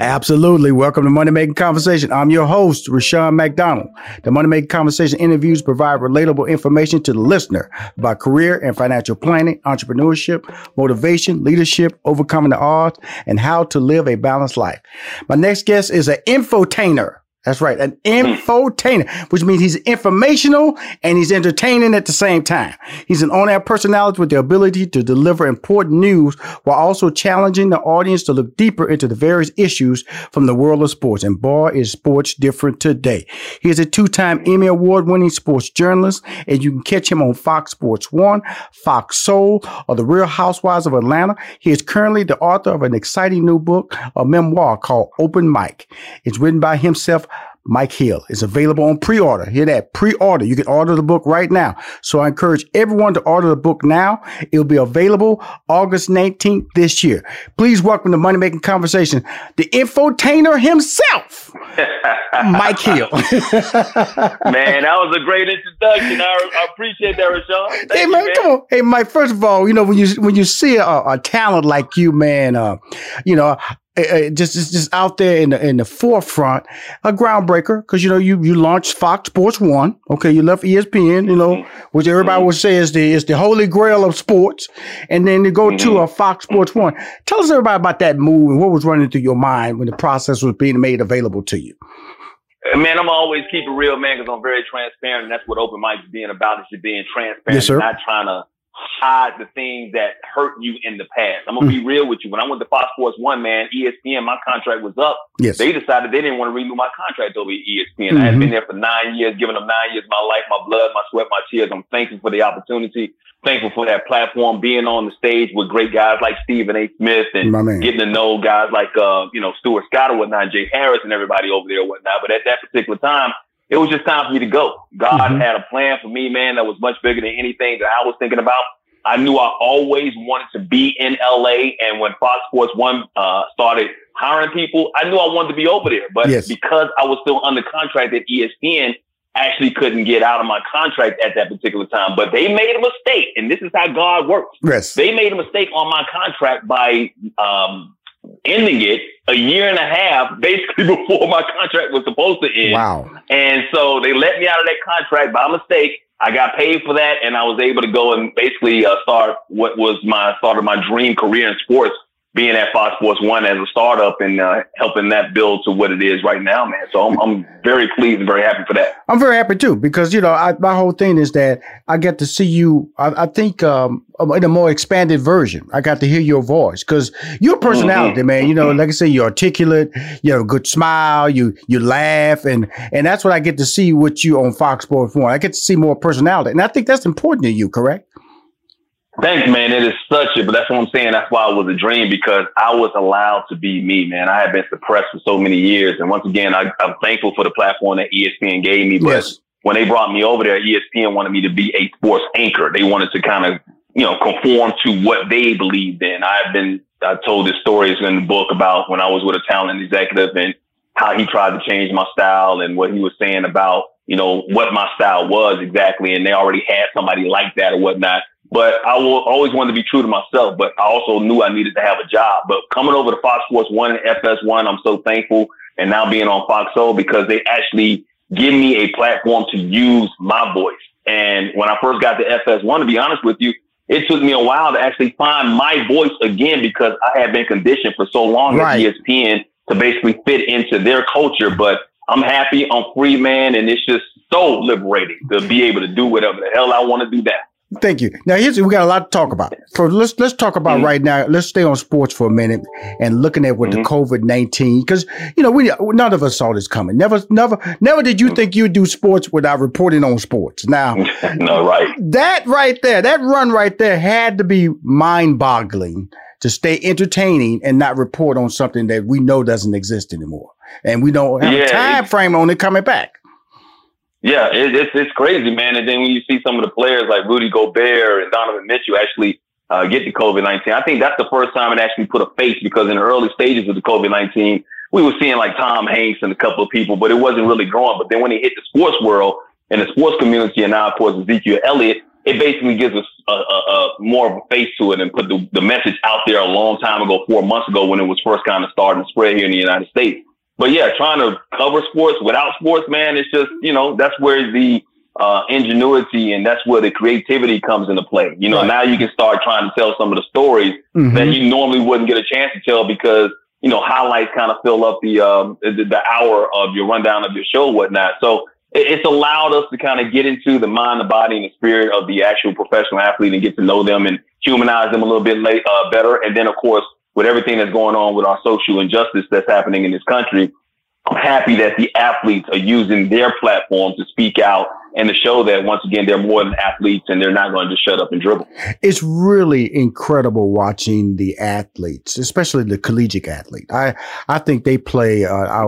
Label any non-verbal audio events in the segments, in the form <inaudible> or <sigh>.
Absolutely. Welcome to Money Making Conversation. I'm your host, Rushion McDonald. The Money Making Conversation interviews provide relatable information to the listener about career and financial planning, entrepreneurship, motivation, leadership, overcoming the odds, and how to live a balanced life. My next guest is an infotainer. That's right. An hmm. infotainer, which means he's informational and he's entertaining at the same time. He's an on-air personality with the ability to deliver important news while also challenging the audience to look deeper into the various issues from the world of sports. And boy, is sports different today. He is a two-time Emmy Award winning sports journalist and you can catch him on Fox Sports One, Fox Soul, or The Real Housewives of Atlanta. He is currently the author of an exciting new book, a memoir called Open Mike. It's written by himself Mike Hill is available on pre-order. Hear that? Pre-order. You can order the book right now. So I encourage everyone to order the book now. It'll be available August 19th this year. Please welcome to Money Making Conversation, the infotainer himself, <laughs> Mike Hill. <laughs> man, that was a great introduction. I, I appreciate that, Rushion. hey man, you, come on. Hey Mike, first of all, you know, when you when you see a, a talent like you, man, uh, you know, uh, just, just just out there in the in the forefront, a groundbreaker because you know you you launched Fox Sports One. Okay, you left ESPN, you know, which everybody mm-hmm. would say is the is the holy grail of sports, and then you go mm-hmm. to a Fox Sports One. Tell us everybody about that move and what was running through your mind when the process was being made available to you. Man, I'm always keep it real, man, because I'm very transparent, and that's what open Mike is being about. Is just being transparent, yes, sir. not trying to hide the things that hurt you in the past. I'm gonna mm. be real with you. When I went to Fox Sports One, man, ESPN, my contract was up. Yes. They decided they didn't want to renew my contract over at ESPN. Mm-hmm. I had been there for nine years, giving them nine years of my life, my blood, my sweat, my tears. I'm thankful for the opportunity. Thankful for that platform, being on the stage with great guys like Stephen A. Smith and getting to know guys like uh, you know, Stuart Scott or whatnot, Jay Harris and everybody over there or whatnot. But at that particular time, it was just time for me to go. God mm-hmm. had a plan for me, man, that was much bigger than anything that I was thinking about. I knew I always wanted to be in LA. And when Fox Sports One uh, started hiring people, I knew I wanted to be over there. But yes. because I was still under contract at ESPN, actually couldn't get out of my contract at that particular time. But they made a mistake, and this is how God works. Yes. They made a mistake on my contract by um, ending it a year and a half, basically <laughs> before my contract was supposed to end. Wow. And so they let me out of that contract by mistake. I got paid for that, and I was able to go and basically uh, start what was my start of my dream career in sports, being at Fox Sports One as a startup and uh, helping that build to what it is right now, man. So I'm, I'm very pleased and very happy for that. I'm very happy too because you know I, my whole thing is that I get to see you. I, I think um, in a more expanded version. I got to hear your voice because your personality, mm-hmm. man. You know, like I say, you're articulate. You have a good smile. You you laugh, and and that's what I get to see with you on Fox Sports One. I get to see more personality, and I think that's important to you. Correct? Thanks, man. It is such a, but that's what I'm saying. That's why it was a dream because I was allowed to be me, man. I had been suppressed for so many years. And once again, I, am thankful for the platform that ESPN gave me. But yes. when they brought me over there, ESPN wanted me to be a sports anchor. They wanted to kind of, you know, conform to what they believed in. I've been, I told this stories in the book about when I was with a talent executive and how he tried to change my style and what he was saying about, you know, what my style was exactly. And they already had somebody like that or whatnot. But I will always want to be true to myself. But I also knew I needed to have a job. But coming over to Fox Sports One and FS1, I'm so thankful. And now being on Fox Soul because they actually give me a platform to use my voice. And when I first got to FS1, to be honest with you, it took me a while to actually find my voice again because I had been conditioned for so long right. at ESPN to basically fit into their culture. But I'm happy, I'm free, man, and it's just so liberating to be able to do whatever the hell I want to do that. Thank you. Now here's we got a lot to talk about. So let's let's talk about mm-hmm. right now. Let's stay on sports for a minute and looking at what mm-hmm. the COVID nineteen because you know we none of us saw this coming. Never never never did you mm-hmm. think you'd do sports without reporting on sports. Now, <laughs> no right. That right there, that run right there had to be mind boggling to stay entertaining and not report on something that we know doesn't exist anymore, and we don't have yeah, a time frame on it coming back. Yeah, it, it's it's crazy, man. And then when you see some of the players like Rudy Gobert and Donovan Mitchell actually uh, get the COVID nineteen, I think that's the first time it actually put a face because in the early stages of the COVID nineteen, we were seeing like Tom Hanks and a couple of people, but it wasn't really growing. But then when he hit the sports world and the sports community, and now of course Ezekiel Elliott, it basically gives us a, a, a, more of a face to it and put the, the message out there a long time ago, four months ago, when it was first kind of starting to spread here in the United States. But yeah, trying to cover sports without sports, man, it's just you know that's where the uh, ingenuity and that's where the creativity comes into play. You know, right. now you can start trying to tell some of the stories mm-hmm. that you normally wouldn't get a chance to tell because you know highlights kind of fill up the, um, the the hour of your rundown of your show, whatnot. So it's allowed us to kind of get into the mind, the body, and the spirit of the actual professional athlete and get to know them and humanize them a little bit late, uh, better. And then, of course, with everything that's going on with our social injustice that's happening in this country, I'm happy that the athletes are using their platform to speak out and to show that once again they're more than athletes and they're not going to just shut up and dribble. It's really incredible watching the athletes, especially the collegiate athlete. I I think they play. Uh, I,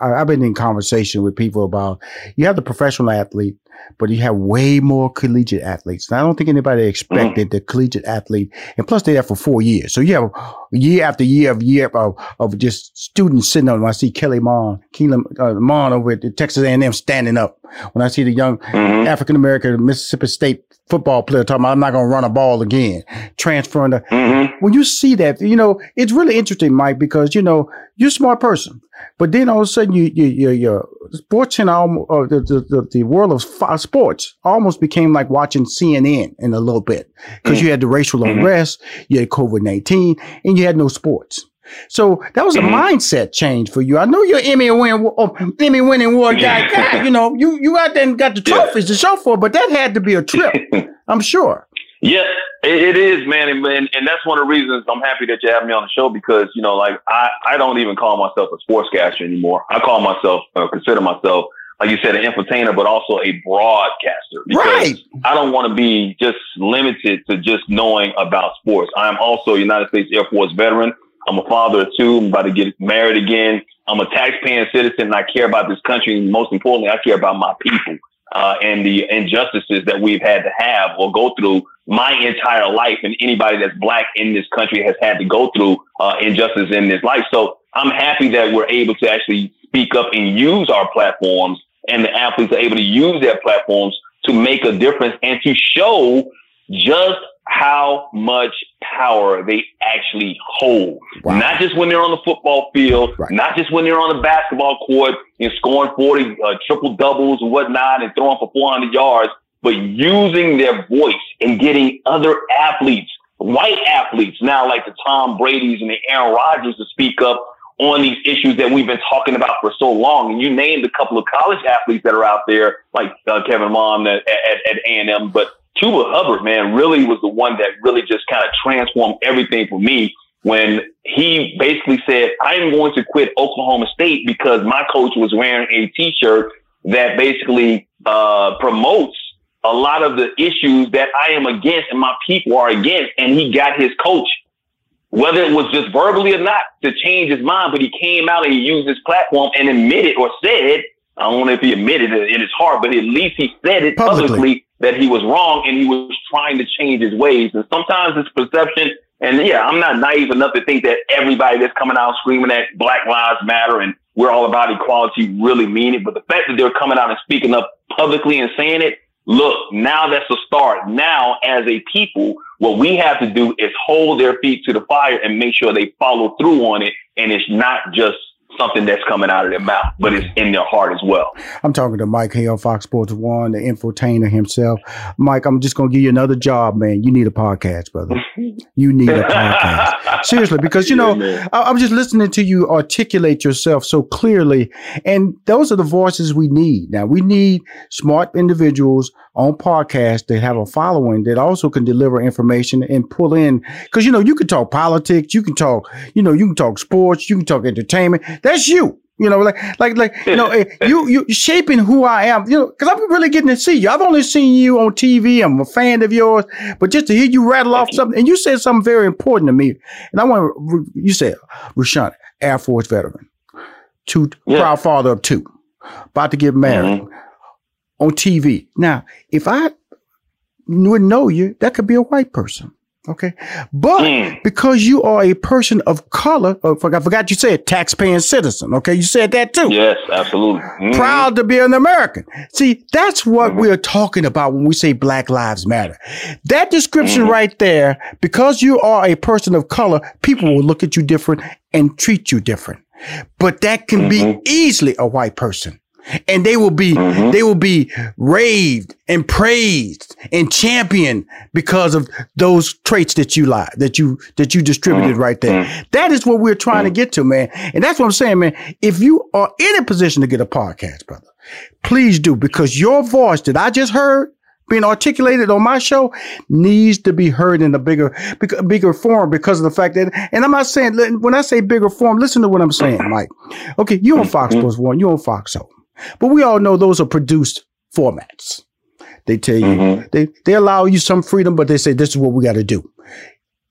I, I've been in conversation with people about you have the professional athlete, but you have way more collegiate athletes. And I don't think anybody expected mm. the collegiate athlete, and plus they're there for four years. So you have year after year of year of, of just students sitting on. When I see Kelly Mond, Kellen uh, Mond over at Texas A&M standing up. When I see the young mm-hmm. African American Mississippi State football player talking about, I'm not going to run a ball again, transferring the, mm-hmm. when you see that, you know, it's really interesting, Mike, because, you know, you're a smart person, but then all of a sudden you, you, you, your sports channel, uh, the, the, the world of sports almost became like watching CNN in a little bit because mm-hmm. you had the racial mm-hmm. unrest, you had COVID-19 and you had no sports. So that was a mm-hmm. mindset change for you. I know you're Emmy winning, oh, Emmy winning award guy. You know, you you out there and got the trophies yeah. to show for, but that had to be a trip. <laughs> I'm sure. Yeah, it, it is, man, and, and, and that's one of the reasons I'm happy that you have me on the show because you know, like I I don't even call myself a sportscaster anymore. I call myself, uh, consider myself, like you said, an entertainer, but also a broadcaster because right. I don't want to be just limited to just knowing about sports. I am also a United States Air Force veteran. I'm a father of two. I'm about to get married again. I'm a taxpaying citizen and I care about this country. And most importantly, I care about my people uh, and the injustices that we've had to have or go through my entire life. And anybody that's black in this country has had to go through uh, injustice in this life. So I'm happy that we're able to actually speak up and use our platforms and the athletes are able to use their platforms to make a difference and to show just how much power they actually hold. Wow. Not just when they're on the football field, right. not just when they're on the basketball court and scoring 40 uh, triple doubles and whatnot and throwing for 400 yards, but using their voice and getting other athletes, white athletes now like the Tom Brady's and the Aaron Rodgers to speak up on these issues that we've been talking about for so long. And you named a couple of college athletes that are out there, like uh, Kevin Mond at, at, at A&M, but Chuba Hubbard, man, really was the one that really just kind of transformed everything for me when he basically said, I'm going to quit Oklahoma State because my coach was wearing a t-shirt that basically uh, promotes a lot of the issues that I am against and my people are against. And he got his coach, whether it was just verbally or not, to change his mind, but he came out and he used his platform and admitted or said, I don't know if he admitted it in his heart, but at least he said it publicly, publicly that he was wrong and he was trying to change his ways. And sometimes it's perception. And yeah, I'm not naive enough to think that everybody that's coming out screaming that Black Lives Matter and we're all about equality really mean it. But the fact that they're coming out and speaking up publicly and saying it, look, now that's a start. Now, as a people, what we have to do is hold their feet to the fire and make sure they follow through on it. And it's not just something that's coming out of their mouth, but it's in their heart as well. I'm talking to Mike Hill, Fox Sports One, the infotainer himself. Mike, I'm just gonna give you another job, man. You need a podcast, brother. you need a <laughs> podcast. Seriously, because you <laughs> know, yeah, I, I'm just listening to you articulate yourself so clearly, and those are the voices we need. Now we need smart individuals on podcasts that have a following that also can deliver information and pull in because you know you can talk politics, you can talk, you know, you can talk sports, you can talk entertainment. That's you. You know, like, like, like, you know, eh, <laughs> you, you shaping who I am, you know, cause I'm really getting to see you. I've only seen you on TV. I'm a fan of yours, but just to hear you rattle off something, and you said something very important to me. And I want to, you said, Rushion, Air Force veteran, two, yeah. proud father of two, about to get married mm-hmm. on TV. Now, if I wouldn't know you, that could be a white person. Okay. But Mm. because you are a person of color, oh, I forgot you said taxpaying citizen. Okay. You said that too. Yes, absolutely. Mhm. Proud to be an American. See, that's what we're talking about when we say Black Lives Matter. That description right there, because you are a person of color, people will look at you different and treat you different. But that can be easily a white person. And they will be, mm-hmm. they will be raved and praised and championed because of those traits that you lie, that you, that you distributed mm-hmm. right there. Mm-hmm. That is what we're trying to get to, man. And that's what I'm saying, man. If you are in a position to get a podcast, brother, please do because your voice that I just heard being articulated on my show needs to be heard in a bigger, bigger form because of the fact that, and I'm not saying, when I say bigger form, listen to what I'm saying, Mike. Okay, you on Fox Sports One, you on Fox Soul, but we all know those are produced formats. They tell you, Mhm. they, they allow you some freedom, but they say, this is what we got to do.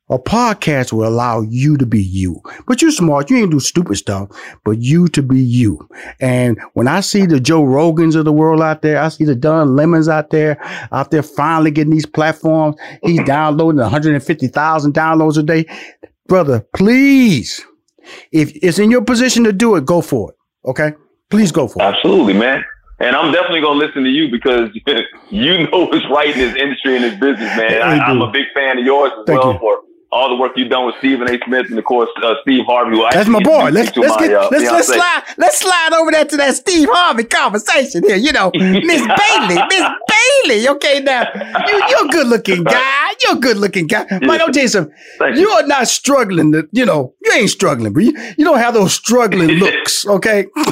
A podcast will allow you to be you, but you're smart. You ain't do stupid stuff, but you to be you. And when I see the Joe Rogans of the world out there, I see the Don Lemons out there, out there finally getting these platforms. He's <laughs> downloading 150,000 downloads a day. Brother, please, if it's in your position to do it, go for it. Okay? Please go for it. Absolutely, man. And I'm definitely gonna listen to you because <laughs> you know what's right in this industry and this business, man. I, I'm a big fan of yours as Thank well you. for all the work you've done with Stephen A. Smith and of course uh, Steve Harvey. That's my boy. Let's let's my, get uh, let's let's slide let's slide over there to that Steve Harvey conversation here. You know, <laughs> Miss Bailey, Miss Okay, now you you're a good looking guy. You're a good looking guy. Mike, I'll tell you something. Thank You are not struggling. To, you know, you ain't struggling, but you, you don't have those struggling <laughs> looks. Okay. <laughs> you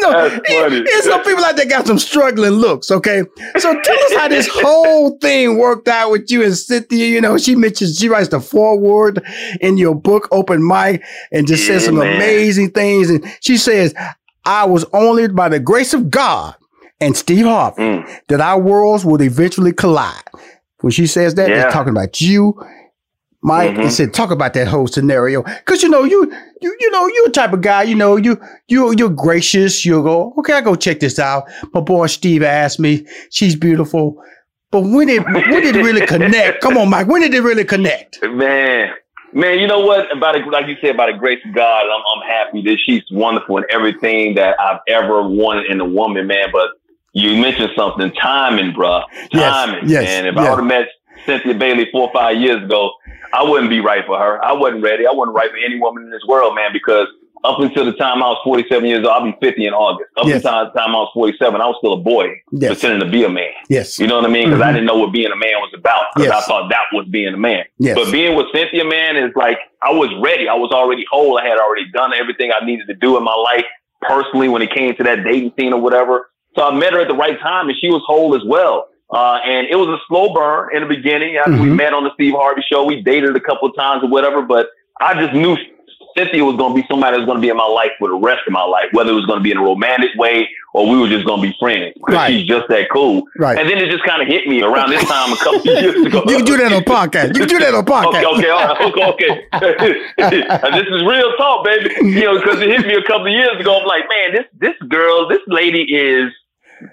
know, there's some people out there got some struggling looks. Okay, so tell us how this whole thing worked out with you and Cynthia. You know, she mentions she writes the foreword in your book, Open Mike, and just says some man. amazing things. And she says, "I was only by the grace of God and Steve Harvey Mm. that our worlds would eventually collide." When she says that, Yeah. it's talking about you. Mike Mhm. and said, talk about that whole scenario. Cause you know, you, you, you know, you're a type of guy, you know, you, you, you're gracious. You'll go, okay, I go check this out. My boy Steve asked me, she's beautiful. But when did, when did it really connect? <laughs> Come on, Mike. When did it really connect? Man, man, you know what? About it, like you said, about the grace of God, I'm, I'm happy that she's wonderful in everything that I've ever wanted in a woman, man. But you mentioned something, timing, bruh. Yes, Timing, yes, man. If. I would have met Cynthia Bailey four or five years ago, I wouldn't be right for her. I wasn't ready. I wasn't right for any woman in this world, man, because up until the time I was 47 years old, I'll be 50 in August. Up Yes. until the time I was 47, I was still a boy Yes. pretending to be a man. Yes. You know what I mean? Because I Mhm. didn't know what being a man was about. Because Yes. I thought that was being a man. Yes. But being with Cynthia, man, is like I was ready. I was already whole. I had already done everything I needed to do in my life personally when it came to that dating scene or whatever. So I met her at the right time, and she was whole as well. Uh, and it was a slow burn in the beginning. After we Mhm. met on the Steve Harvey show, we dated a couple of times or whatever. But I just knew Cynthia was going to be somebody that was going to be in my life for the rest of my life, whether it was going to be in a romantic way or we were just going to be friends. Because Right. she's just that cool. Right. And then it just kind of hit me around this time a couple of years <laughs> ago. You can do that on podcast. You can do that on podcast. Okay, okay, right, okay, okay. And <laughs> this is real talk, baby. You know, because it hit me a couple of years ago. I'm like, man, this this girl, this lady is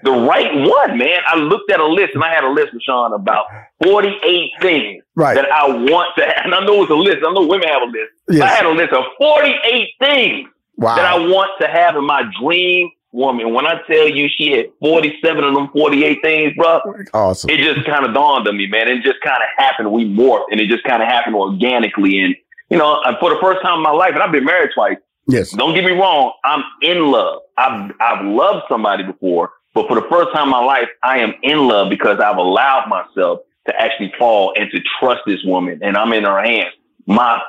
the right one, man. I looked at a list, and I had a list, with Sean, about 48 things Right. that I want to have. And I know it's a list. I know women have a list. Yes. I had a list of 48 things Wow. that I want to have in my dream woman. When I tell you she had 47 of them 48 things, bro, awesome. it just kind of dawned on me, man. It just kind of happened. We morphed, and it just kind of happened organically. And you know, for the first time in my life, and I've been married twice. yes. Don't get me wrong, I'm in love. I've I've loved somebody before, but for the first time in my life, I am in love because I've allowed myself to actually fall and to trust this woman, and I'm in her hands. My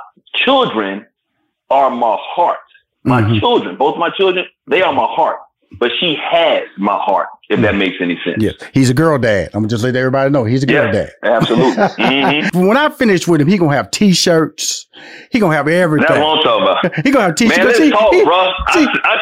children are my heart. My Mhm. children, both my children, they are my heart. But she has my heart, if that makes any sense. Yes. He's a girl dad. I'm gonna just let everybody know he's a girl Yeah, dad. absolutely. <laughs> hmm When I finish with him, he gonna have t-shirts. He gonna have everything. That's what I'm talking about. <laughs> He gonna have t-shirts. Man, let's talk, he- bro. see- I, I,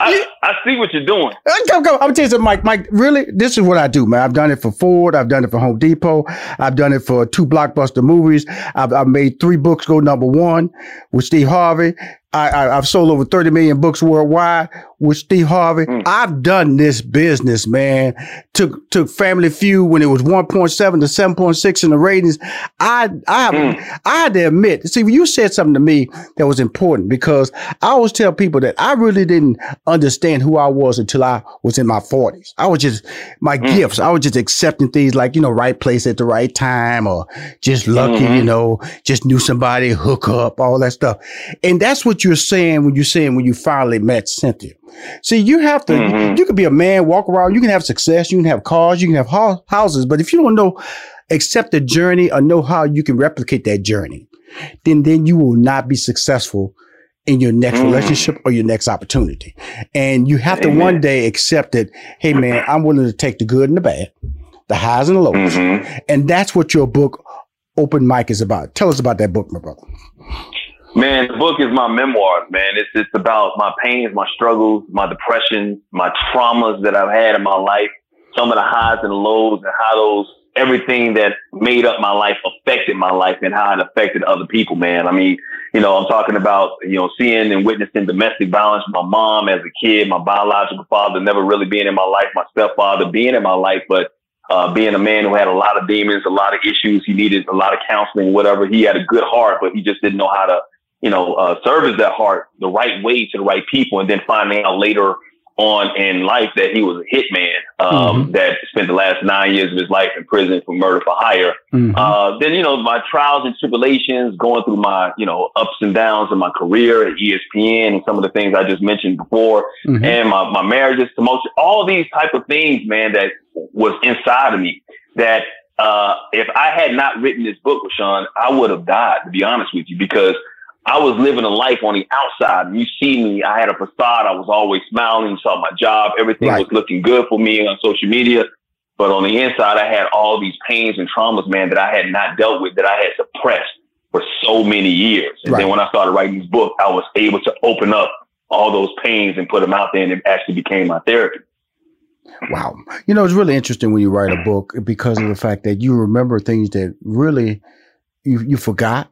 I, I see what you're doing. Go, go. I'm gonna tell you something, Mike. Mike, really, this is what I do, man. I've done it for Ford. I've done it for Home Depot. I've done it for two blockbuster movies. I've, I've made three books go number one with Steve Harvey. I, I, have sold over 30 million books worldwide with Steve Harvey. Mm. I've done this business, man. Took took Family Feud when it was 1.7 to 7.6 in the ratings. I I mm. I had to admit, see, you said something to me that was important because I always tell people that I really didn't understand who I was until I was in my 40s. I was just my mm. gifts. I was just accepting things like, you know, right place at the right time or just lucky, mm-hmm. you know, just knew somebody, hook up, all that stuff. And that's what you're saying when you're saying when you finally met Cynthia. See, you have to, mm-hmm. you, you can be a man, walk around, you can have success, you can have cars, you can have ho- houses, but if you don't know, accept the journey or know how you can replicate that journey, then, then you will not be successful in your next mm. relationship or your next opportunity. And you have to Amen. one day accept that, hey man, I'm willing to take the good and the bad, the highs and the lows. Mm-hmm. And that's what your book, Open Mike, is about. Tell us about that book, my brother. Man, the book is my memoir, man. It's it's about my pains, my struggles, my depression, my traumas that I've had in my life, some of the highs and lows, and how those everything that made up my life affected my life and how it affected other people, man. I mean, you know, I'm talking about, you know, seeing and witnessing domestic violence. My mom as a kid, my biological father never really being in my life, my stepfather being in my life, but uh, being a man who had a lot of demons, a lot of issues. He needed a lot of counseling, whatever. He had a good heart, but he just didn't know how to you know, uh, service that heart the right way to the right people, and then finding out later on in life that he was a hitman um, mm-hmm. that spent the last nine years of his life in prison for murder for hire. Mm-hmm. Uh, then you know my trials and tribulations, going through my you know ups and downs in my career at ESPN and some of the things I just mentioned before, mm-hmm. and my my marriages, promotion, all these type of things, man, that was inside of me that. Uh, if I had not written this book, Sean, I would have died, to be honest with you, because I was living a life on the outside. You see me, I had a facade. I was always smiling. You saw my job. Everything right. was looking good for me on social media. But on the inside, I had all these pains and traumas, man, that I had not dealt with, that I had suppressed for so many years. And right. then when I started writing this book, I was able to open up all those pains and put them out there, and it actually became my therapy. Wow. You know, it's really interesting when you write a book because of the fact that you remember things that really you, you forgot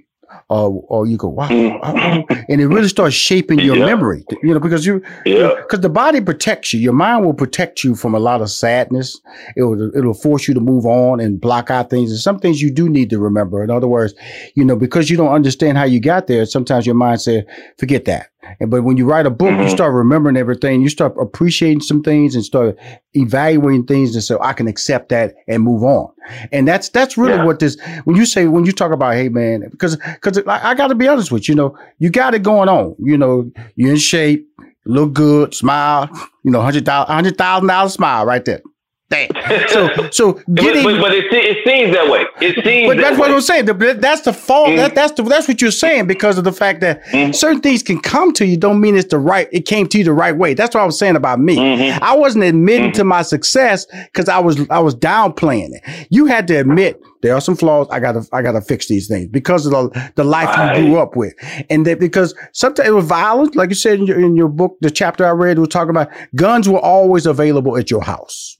or or you go wow, mm. and it really starts shaping your yeah. memory. You know, because you yeah, because the body protects you. Your mind will protect you from a lot of sadness. It will it'll force you to move on and block out things. And some things you do need to remember. In other words, you know, because you don't understand how you got there. Sometimes your mind says, "Forget that." And but when you write a book, mm-hmm. you start remembering everything. You start appreciating some things and start evaluating things and so I can accept that and move on. And that's that's really yeah. what this when you say when you talk about, hey man, because because I, I got to be honest with you, you know, you got it going on. You know, you're in shape, look good, smile. You know, hundred thousand hundred thousand dollar smile right there. Damn. <laughs> So, so getting, but, but, but it, it, seems that way. It seems. But that's that what I'm saying. That's the fault. Mm-hmm. That, that's the that's what you're saying because of the fact that mm-hmm. certain things can come to you. Don't mean it's the right. It came to you the right way. That's what I was saying about me. Mm-hmm. I wasn't admitting to mm-hmm. my success because I was I was downplaying it. You had to admit there are some flaws. I gotta I gotta fix these things because of the the life right. you grew up with, and that because sometimes it was violent, like you said in your in your book, the chapter I read was talking about guns were always available at your house.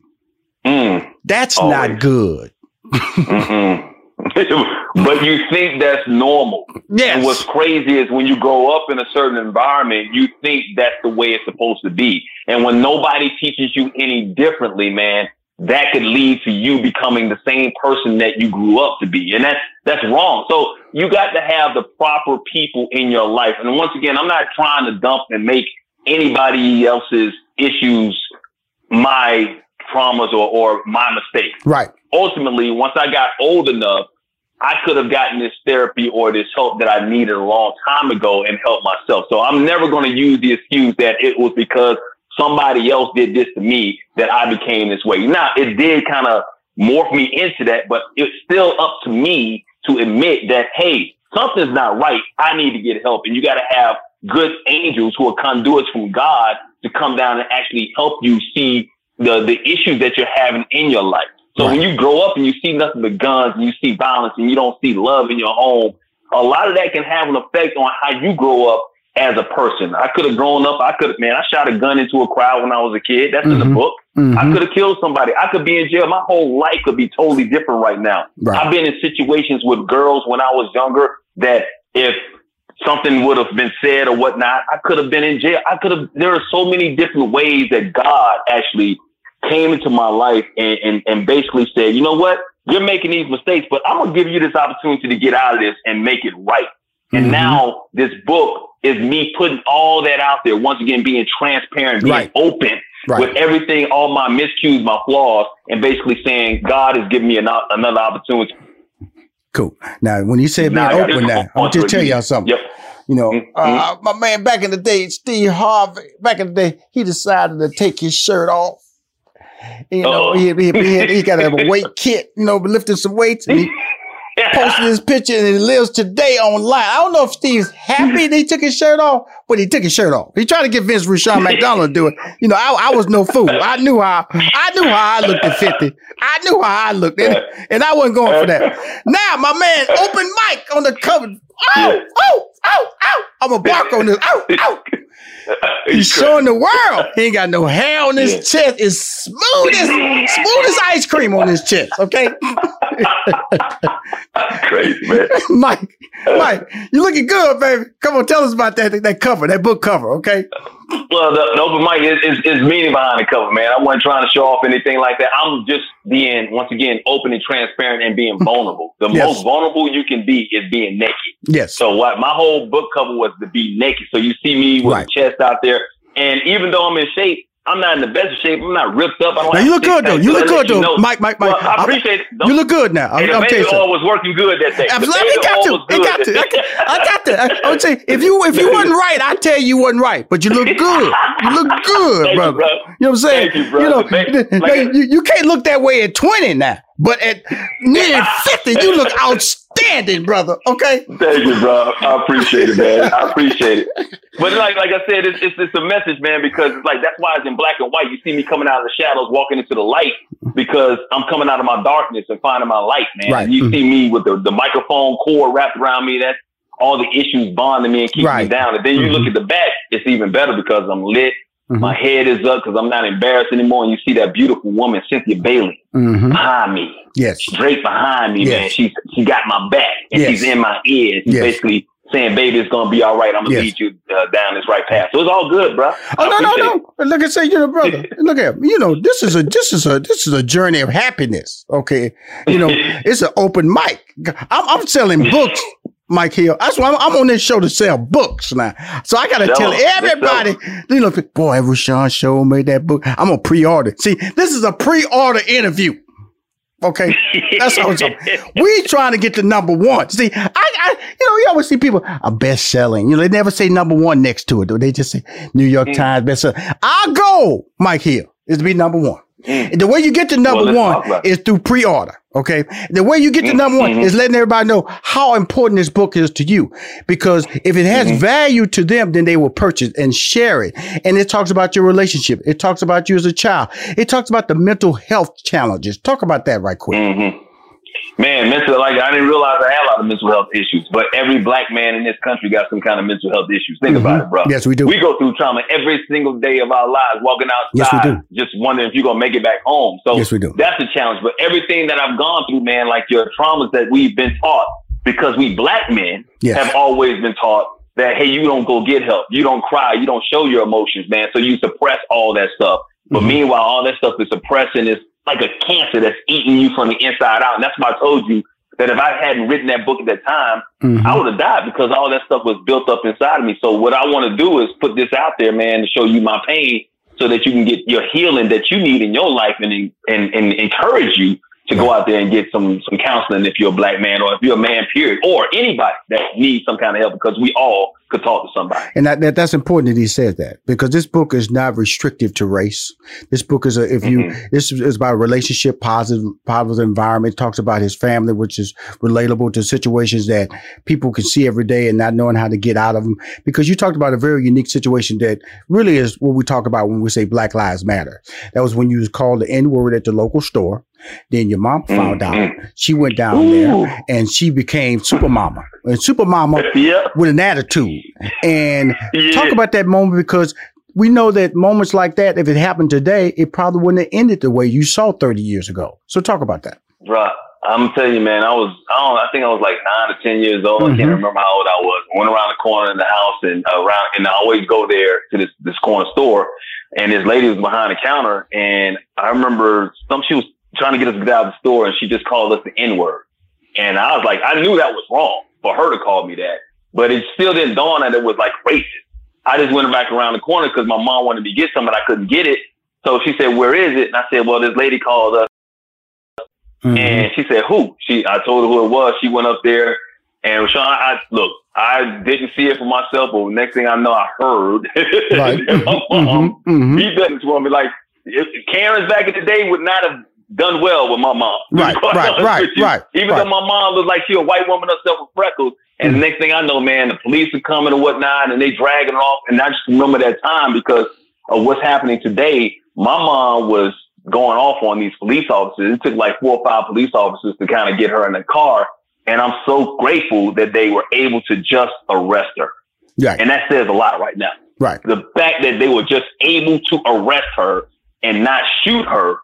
Mm, that's always. not good. <laughs> but you think that's normal. Yes. And what's crazy is when you grow up in a certain environment, you think that's the way it's supposed to be. And when nobody teaches you any differently, man, that could lead to you becoming the same person that you grew up to be. And that's, that's wrong. So you got to have the proper people in your life. And once again, I'm not trying to dump and make anybody else's issues my traumas or, or my mistakes. Right. Ultimately, once I got old enough, I could have gotten this therapy or this help that I needed a long time ago and helped myself. So I'm never going to use the excuse that it was because somebody else did this to me that I became this way. Now, it did kind of morph me into that, but it's still up to me to admit that, hey, something's not right. I need to get help. And you got to have good angels who are conduits from God to come down and actually help you see the the issues that you're having in your life. So right. when you grow up and you see nothing but guns and you see violence and you don't see love in your home, a lot of that can have an effect on how you grow up as a person. I could have grown up. I could have, man. I shot a gun into a crowd when I was a kid. That's mm-hmm. in the mm-hmm. book. Mm-hmm. I could have killed somebody. I could be in jail. My whole life could be totally different right now. Right. I've been in situations with girls when I was younger that if something would have been said or whatnot. I could have been in jail. I could have. There are so many different ways that God actually came into my life and, and, and basically said, you know what? You're making these mistakes, but I'm gonna give you this opportunity to get out of this and make it right. And mm-hmm. now this book is me putting all that out there. Once again, being transparent, being right. open right. with everything, all my miscues, my flaws, and basically saying God has given me an, another opportunity. Cool. Now, when you say being open, now I'll just tell y'all something. Yep. You know, mm-hmm. uh, my man back in the day, Steve Harvey, back in the day, he decided to take his shirt off you oh. know, he, he, he, he got a <laughs> weight kit, you know, lifting some weights. And he posted <laughs> his picture and he lives today online. I don't know if Steve's happy that he took his shirt off, but he took his shirt off. He tried to get Vince Rushion McDonald to do it. You know, I, I was no fool. I knew how I knew how I looked at 50. I knew how I looked, and, and I wasn't going for that. Now, my man, open Mike on the cover. Oh, oh, oh, oh. I'm a bark on this. Oh, oh. <laughs> He's showing the world. He ain't got no hair on his yeah. chest. It's smooth as smooth as ice cream on his chest. Okay. <laughs> Crazy man. <laughs> Mike, Mike, you looking good, baby. Come on, tell us about that that cover, that book cover, okay? Well, the, the open Mike, is, is, is meaning behind the cover, man. I wasn't trying to show off anything like that. I'm just being, once again, open and transparent and being vulnerable. The yes. most vulnerable you can be is being naked. Yes. So what my whole book cover was to be naked. So you see me with right. chest out there. And even though I'm in shape, I'm not in the best shape. I'm not ripped up. I don't now you look good though. You look good though, know. Mike. Mike. Mike. Well, I appreciate it. You look good now. I'm, I'm telling you. was working good that day. Absolutely, it got to. It got to. I got to. I, I would say if you if you wasn't right, I tell you you wasn't right. But you look good. You look <laughs> good, brother. You, you, know what I'm saying? Thank you, bro. You know, like, you, you can't look that way at 20 now. But at nearly 50, you look outstanding, <laughs> brother. Okay. Thank you, bro. I appreciate it, man. I appreciate it. But like like I said, it's, it's, it's a message, man, because like that's why it's in black and white. You see me coming out of the shadows, walking into the light, because I'm coming out of my darkness and finding my light, man. Right. You mm-hmm. see me with the, the microphone cord wrapped around me. That's all the issues bonding me and keeping right. me down. And then you mm-hmm. look at the back, it's even better because I'm lit. Mm-hmm. My head is up because I'm not embarrassed anymore. And you see that beautiful woman, Cynthia Bailey, mm-hmm. behind me. Yes. Straight behind me, yes. man. She, she got my back and yes. she's in my ear. She's yes. basically saying, baby, it's gonna be all right. I'm gonna yes. lead you uh, down this right path. So it's all good, bro. Oh no, no, no. It. Look at say you're a brother. <laughs> Look at you know this is a this is a this is a journey of happiness. Okay, you know <laughs> it's an open Mike. I'm, I'm selling books Mike Hill. That's why I'm, I'm, on this show to sell books now. So I got to tell everybody, you know, boy, Rushion Show made that book. I'm going to pre-order. See, this is a pre-order interview. Okay, that's how it's. <laughs> we trying to get to number one. See, I, I, you know, you always see people are best selling. You know, they never say number one next to it. Though. They just say New York mm. Times best selling. Our goal, Mike Hill, is to be number one. Mm. The way you get to number well, one is through pre-order. Okay. The way you get to number one mm-hmm. is letting everybody know how important this book is to you. Because if it has mm-hmm. value to them, then they will purchase and share it. And it talks about your relationship. It talks about you as a child. It talks about the mental health challenges. Talk about that right quick. Mm-hmm. Man, mental like I didn't realize I had a lot of mental health issues, but every black man in this country got some kind of mental health issues. Think mm-hmm. about it, bro. Yes, we do. We go through trauma every single day of our lives, walking outside, yes, just wondering if you're gonna make it back home. So yes, we do. That's a challenge. But everything that I've gone through, man, like your traumas that we've been taught, because we black men yes. have always been taught that hey, you don't go get help, you don't cry, you don't show your emotions, man. So you suppress all that stuff. But mm-hmm. meanwhile, all that stuff is suppressing is like a cancer that's eating you from the inside out. And that's why I told you that if I hadn't written that book at that time, mm-hmm. I would have died because all that stuff was built up inside of me. So what I want to do is put this out there, man, to show you my pain so that you can get your healing that you need in your life and, and, and encourage you to go out there and get some some counseling if you're a black man or if you're a man, period, or anybody that needs some kind of help because we all could talk to somebody. And that, that, that's important that he says that because this book is not restrictive to race. This book is a, if you mm-hmm. this is about relationship, positive positive environment. It talks about his family, which is relatable to situations that people can see every day and not knowing how to get out of them. Because you talked about a very unique situation that really is what we talk about when we say Black Lives Matter. That was when you was called the N word at the local store. Then your mom found mm-hmm. out. She went down Ooh. there and she became super mama. And super mama <laughs> yeah. with an attitude. And yeah. talk about that moment because we know that moments like that, if it happened today, it probably wouldn't have ended the way you saw 30 years ago. So talk about that. Right. I'm telling you, man, I was, I don't, I think I was like nine or 10 years old. Mm-hmm. I can't mm-hmm. remember how old I was. I went around the corner in the house and around, and I always go there to this, this corner store. And this lady was behind the counter. And I remember some, she was trying to get us to get out of the store and she just called us the N word. And I was like, I knew that was wrong for her to call me that, but it still didn't dawn that it was like racist. I just went back around the corner because my mom wanted me to get some, but I couldn't get it. So she said, "Where is it?" And I said, "Well, this lady called us." Mm-hmm. And she said, "Who?" She, I told her who it was. She went up there, and Sean, I look, I didn't see it for myself, but next thing I know, I heard <laughs> right. <laughs> my mom mm-hmm. mm-hmm. he doesn't want me. Like Karen's back in the day would not have done well with my mom. <laughs> Right, right, right, right. Even right. though my mom was like she a white woman herself with freckles, and mm-hmm. the next thing I know, man, the police are coming and whatnot, and they dragging her off. And I just remember that time because of what's happening today. My mom was going off on these police officers. It took like four or five police officers to kind of get her in the car. And I'm so grateful that they were able to just arrest her. Right. And that says a lot right now. Right. The fact that they were just able to arrest her and not shoot her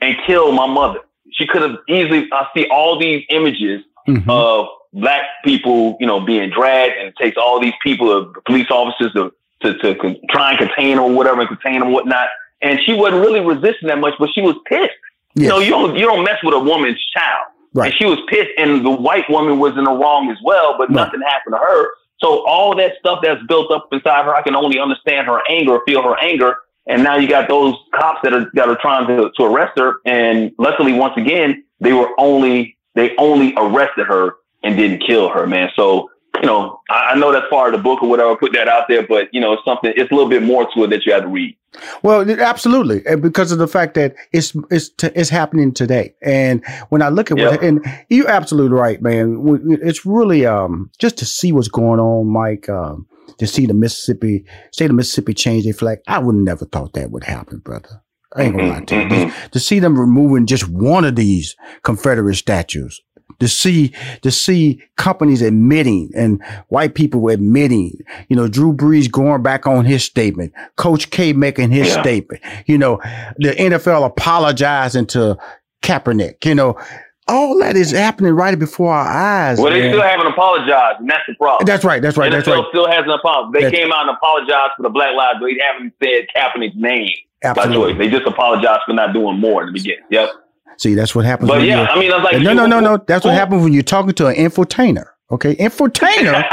and kill my mother. She could have easily, I see all these images mm-hmm. of black people, you know, being dragged and it takes all these people, uh, police officers to, to, to con- try and contain them or whatever and contain them whatnot. And she wasn't really resisting that much, but she was pissed. Yes. You know, you don't, you don't mess with a woman's child. Right. And she was pissed and the white woman was in the wrong as well, but right. nothing happened to her. So all that stuff that's built up inside her, I can only understand her anger, feel her anger. And now you got those cops that are that are trying to, to arrest her. And luckily, once again, they were only they only arrested her and didn't kill her, man. So you know, I, I know that's part of the book or whatever. Put that out there, but you know, it's something. It's a little bit more to it that you have to read. Well, absolutely, because of the fact that it's it's t- it's happening today. And when I look at yep. what, and you're absolutely right, man. It's really um just to see what's going on, Mike. Um, to see the Mississippi state of Mississippi change their flag. I would never thought that would happen, brother. I ain't gonna lie to you. Mm-hmm. To see them removing just one of these Confederate statues, to see to see companies admitting and white people admitting, you know, Drew Brees going back on his statement, Coach K making his yeah. statement, you know, the NFL apologizing to Kaepernick, you know, all that is happening right before our eyes. Well, man. they still haven't apologized, and that's the problem. That's right. That's right. NFL that's right. Still hasn't apologized. They that's, came out and apologized for the Black Lives, but they haven't said Kaepernick's name absolutely. by choice. They just apologized for not doing more in the beginning. Yep. See, that's what happens. But yeah, I mean, I was like, no, no, no, no. That's what happens when you're talking to an infotainer. Okay, infotainer. <laughs>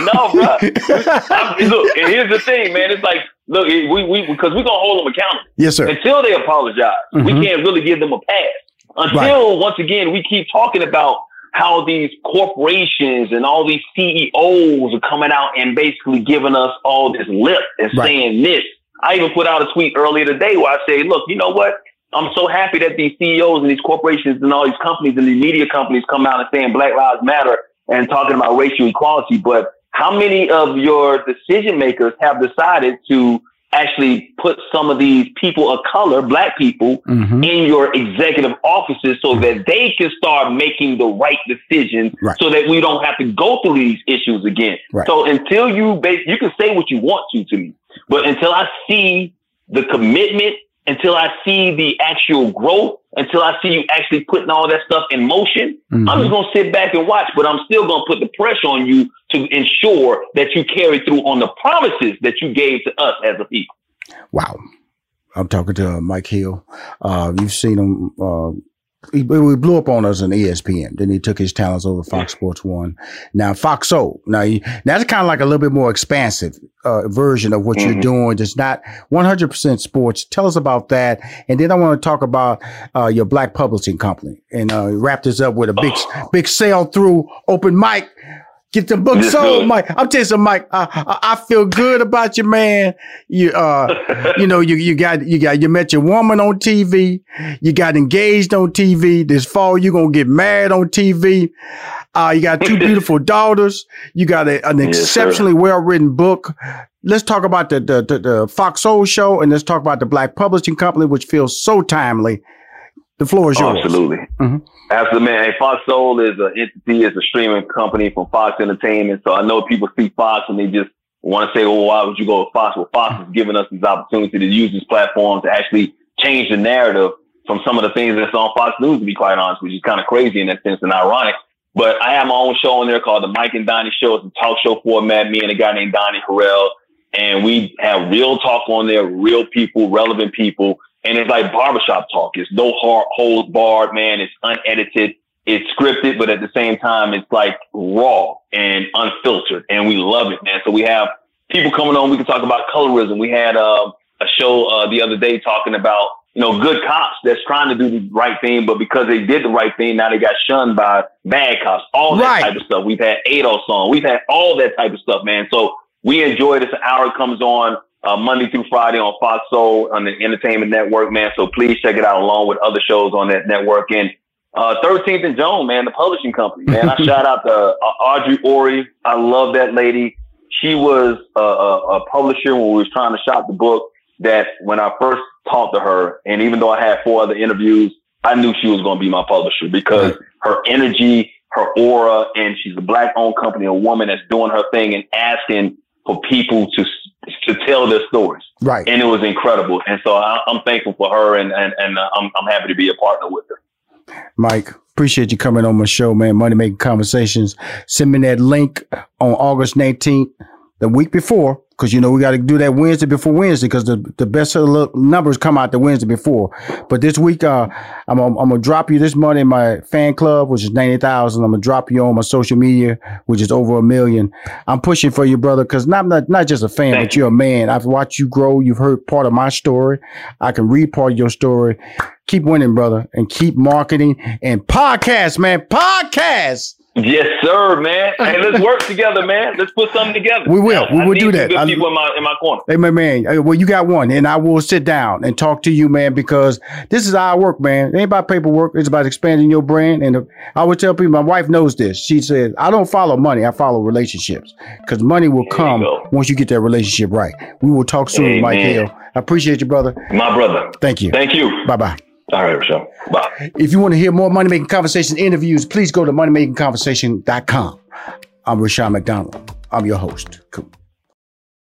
no, bro. <laughs> look, and here's the thing, man. It's like, look, we we because we're gonna hold them accountable. Yes, sir. Until they apologize, mm-hmm. we can't really give them a pass. Until right. once again we keep talking about how these corporations and all these CEOs are coming out and basically giving us all this lip and right. saying this. I even put out a tweet earlier today where I say, look, you know what? I'm so happy that these CEOs and these corporations and all these companies and these media companies come out and saying Black Lives Matter and talking about racial equality. But how many of your decision makers have decided to actually put some of these people of color, black people, mm-hmm. in your executive offices so that they can start making the right decisions right. so that we don't have to go through these issues again. Right. So until you base, you can say what you want to to me, but until I see the commitment until I see the actual growth, until I see you actually putting all that stuff in motion, mm-hmm. I'm just going to sit back and watch, but I'm still going to put the pressure on you to ensure that you carry through on the promises that you gave to us as a people. Wow. I'm talking to Mike Hill. Uh, you've seen him uh, he, he, blew up on us on ESPN. Then he took his talents over Fox Sports One. Now Fox O. Now he, that's kind of like a little bit more expansive uh, version of what mm-hmm. you're doing. It's not 100% sports. Tell us about that, and then I want to talk about uh, your Black Publishing Company and uh, wrap this up with a big oh. big sale through open Mike Get the book sold, Mike. I'm telling you, Mike. I, I, I feel good about you, man. You uh, <laughs> you know, you you got you got you met your woman on TV. You got engaged on TV. This fall, you are gonna get married on TV. Uh, you got two <laughs> beautiful daughters. You got a, an yes, exceptionally well written book. Let's talk about the, the the, the Fox Soul Show, and let's talk about the Black Publishing Company, which feels so timely. The floor is yours. Absolutely. Mm-hmm. Absolutely, man. Hey, Fox Soul is an entity, is a streaming company from Fox Entertainment. So I know people see Fox and they just want to say, well, why would you go with Fox? Well, Fox is giving us this opportunity to use this platform to actually change the narrative from some of the things that's on Fox News, to be quite honest, which is kind of crazy in that sense and ironic. But I have my own show on there called the Mike and Donnie Show. It's a talk show format. Me and a guy named Donnie Harrell, and we have real talk on there, real people, relevant people, and it's like barbershop talk. It's no hard holds barred, man. It's unedited. It's scripted, but at the same time, it's like raw and unfiltered, and we love it, man. So we have people coming on. We can talk about colorism. We had uh, a show uh, the other day talking about you know good cops that's trying to do the right thing, but because they did the right thing, now they got shunned by bad cops. All that right. type of stuff. We've had Ado song. We've had all that type of stuff, man. So we enjoy this. An hour comes on uh, Monday through Friday on Fox Soul on the Entertainment Network, man. So please check it out along with other shows on that network. And uh, 13th and Joan, man, the publishing company, man. I <laughs> shout out to uh, Audrey Ori. I love that lady. She was a, a, a publisher when we was trying to shop the book that when I first talked to her, and even though I had four other interviews, I knew she was going to be my publisher because her energy, her aura, and she's a black owned company, a woman that's doing her thing and asking for people to to tell their stories. Right. And it was incredible. And so I, am thankful for her and, and, and uh, I'm, I'm happy to be a partner with her. Mike, appreciate you coming on my show, man. Money Making Conversations. Send me that link on August 19th, the week before because you know we got to do that Wednesday before Wednesday because the the best of the numbers come out the Wednesday before. But this week, uh, I'm I'm, gonna drop you this money in my fan club, which is ninety thousand. I'm gonna drop you on my social media, which is over a million. I'm pushing for you, brother, because not not not just a fan, Thank but you're a man. I've watched you grow. You've heard part of my story. I can read part of your story. Keep winning, brother, and keep marketing and podcast, man. Podcast. Yes, sir, man. Hey, let's <laughs> work together, man. Let's put something together. We will. We will do that. Good people in my in my corner. Hey, my man. Well, you got one, and I will sit down and talk to you, man, because this is our work, man. It ain't about paperwork. It's about expanding your brand. And I would tell people, my wife knows this. She says, "I don't follow money. I follow relationships, because money will there come once you get that relationship right." We will talk soon, Amen. Mike Hill. I appreciate you, brother. My brother. Thank you. Thank you. Bye bye. All right, Rushion. Bye. If you want to hear more Money Making Conversation interviews, please go to moneymakingconversation.com. I'm Rushion McDonald. I'm your host. Cool.